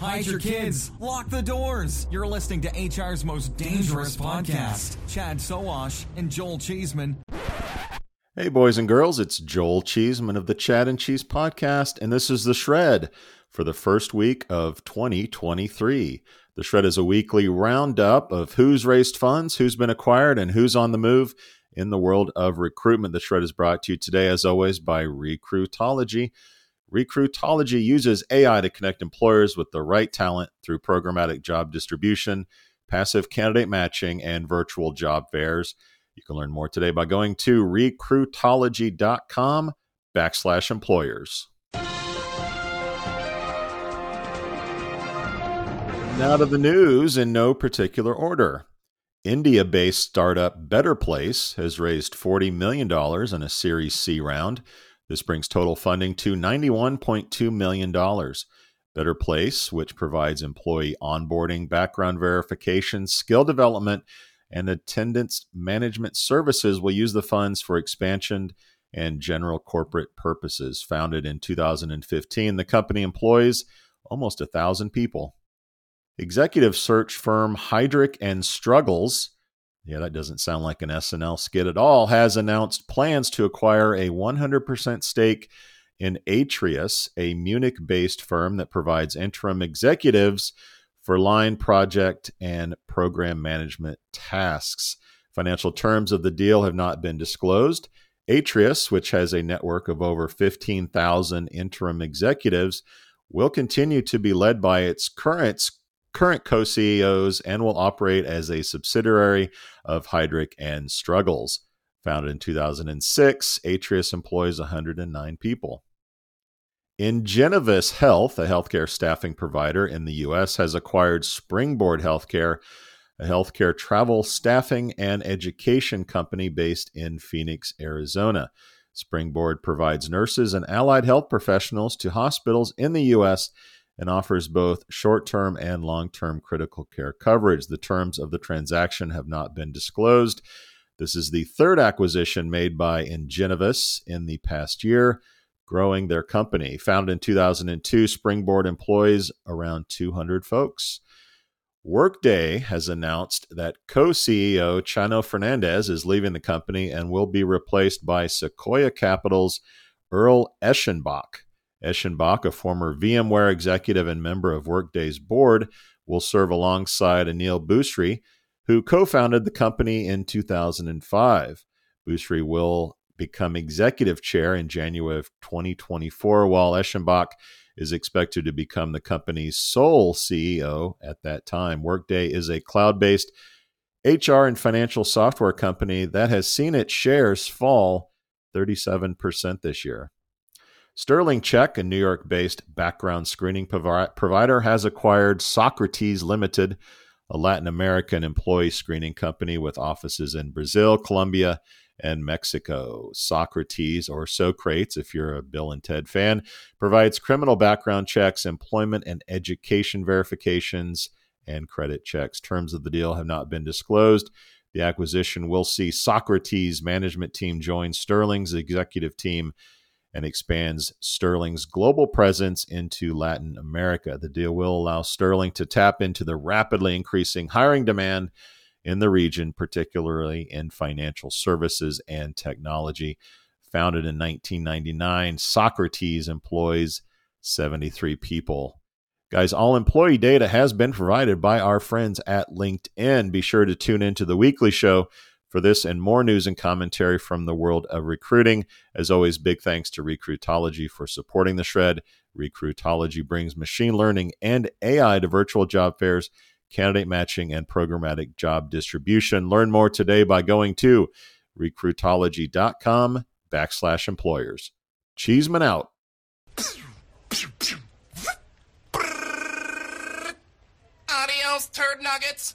hide your kids, lock the doors. You're listening to HR's most dangerous podcast. Chad Sowash and Joel Cheeseman. Hey, boys and girls, it's Joel Cheeseman of the Chad and Cheese podcast, and this is The Shred for the first week of 2023. The Shred is a weekly roundup of who's raised funds, who's been acquired, and who's on the move in the world of recruitment. The Shred is brought to you today, as always, by Recruitology. Recruitology uses AI to connect employers with the right talent through programmatic job distribution, passive candidate matching, and virtual job fairs. You can learn more today by going to recruitology.com backslash employers. Now to the news in no particular order. India based startup BetterPlace has raised $40 million in a Series C round. This brings total funding to $91.2 million. BetterPlace, which provides employee onboarding, background verification, skill development, and attendance management services, will use the funds for expansion and general corporate purposes. Founded in 2015, the company employs almost a thousand people. Executive search firm Heidrick and Struggles yeah, that doesn't sound like an SNL skit at all, has announced plans to acquire a 100% stake in Atreus, a Munich based firm that provides interim executives for line project and program management tasks. Financial terms of the deal have not been disclosed. Atreus, which has a network of over 15,000 interim executives, will continue to be led by its current current co CEOs and will operate as a subsidiary of Heidrick and Struggles. Founded in 2006, Atreus employs 109 people. Ingenovis Health, a healthcare staffing provider in the U.S., has acquired Springboard Healthcare, a healthcare travel staffing and education company based in Phoenix, Arizona. Springboard provides nurses and allied health professionals to hospitals in the U.S and offers both short term and long term critical care coverage. The terms of the transaction have not been disclosed. This is the third acquisition made by Ingenovis in the past year, growing their company. Founded in 2002, Springboard employs around 200 folks. Workday has announced that co CEO Chano Fernandez is leaving the company and will be replaced by Sequoia Capital's Carl Eschenbach. Eschenbach, a former VMware executive and member of Workday's board, will serve alongside Aneel Bhusri, who co founded the company in 2005. Bhusri will become executive chair in January of 2024, while Eschenbach is expected to become the company's sole CEO at that time. Workday is a cloud based HR and financial software company that has seen its shares fall 37% this year. Sterling Check, a New York based background screening provider, has acquired Socrates Limited, a Latin American employee screening company with offices in Brazil, Colombia, and Mexico. Socrates, or Socrates, if you're a Bill and Ted fan, provides criminal background checks, employment and education verifications, and credit checks. Terms of the deal have not been disclosed. The acquisition will see Socrates' management team join Sterling's executive team and expands Sterling's global presence into Latin America. The deal will allow Sterling to tap into the rapidly increasing hiring demand in the region, particularly in financial services and technology. Founded in 1999, Socrates employs 73 people. Guys, all employee data has been provided by our friends at LinkedIn. Be sure to tune into the weekly show for this and more news and commentary from the world of recruiting. As always, big thanks to Recruitology for supporting the shred. Recruitology brings machine learning and AI to virtual job fairs, candidate matching, and programmatic job distribution. Learn more today by going to recruitology.com backslash employers. Cheeseman out. Adios, turd nuggets.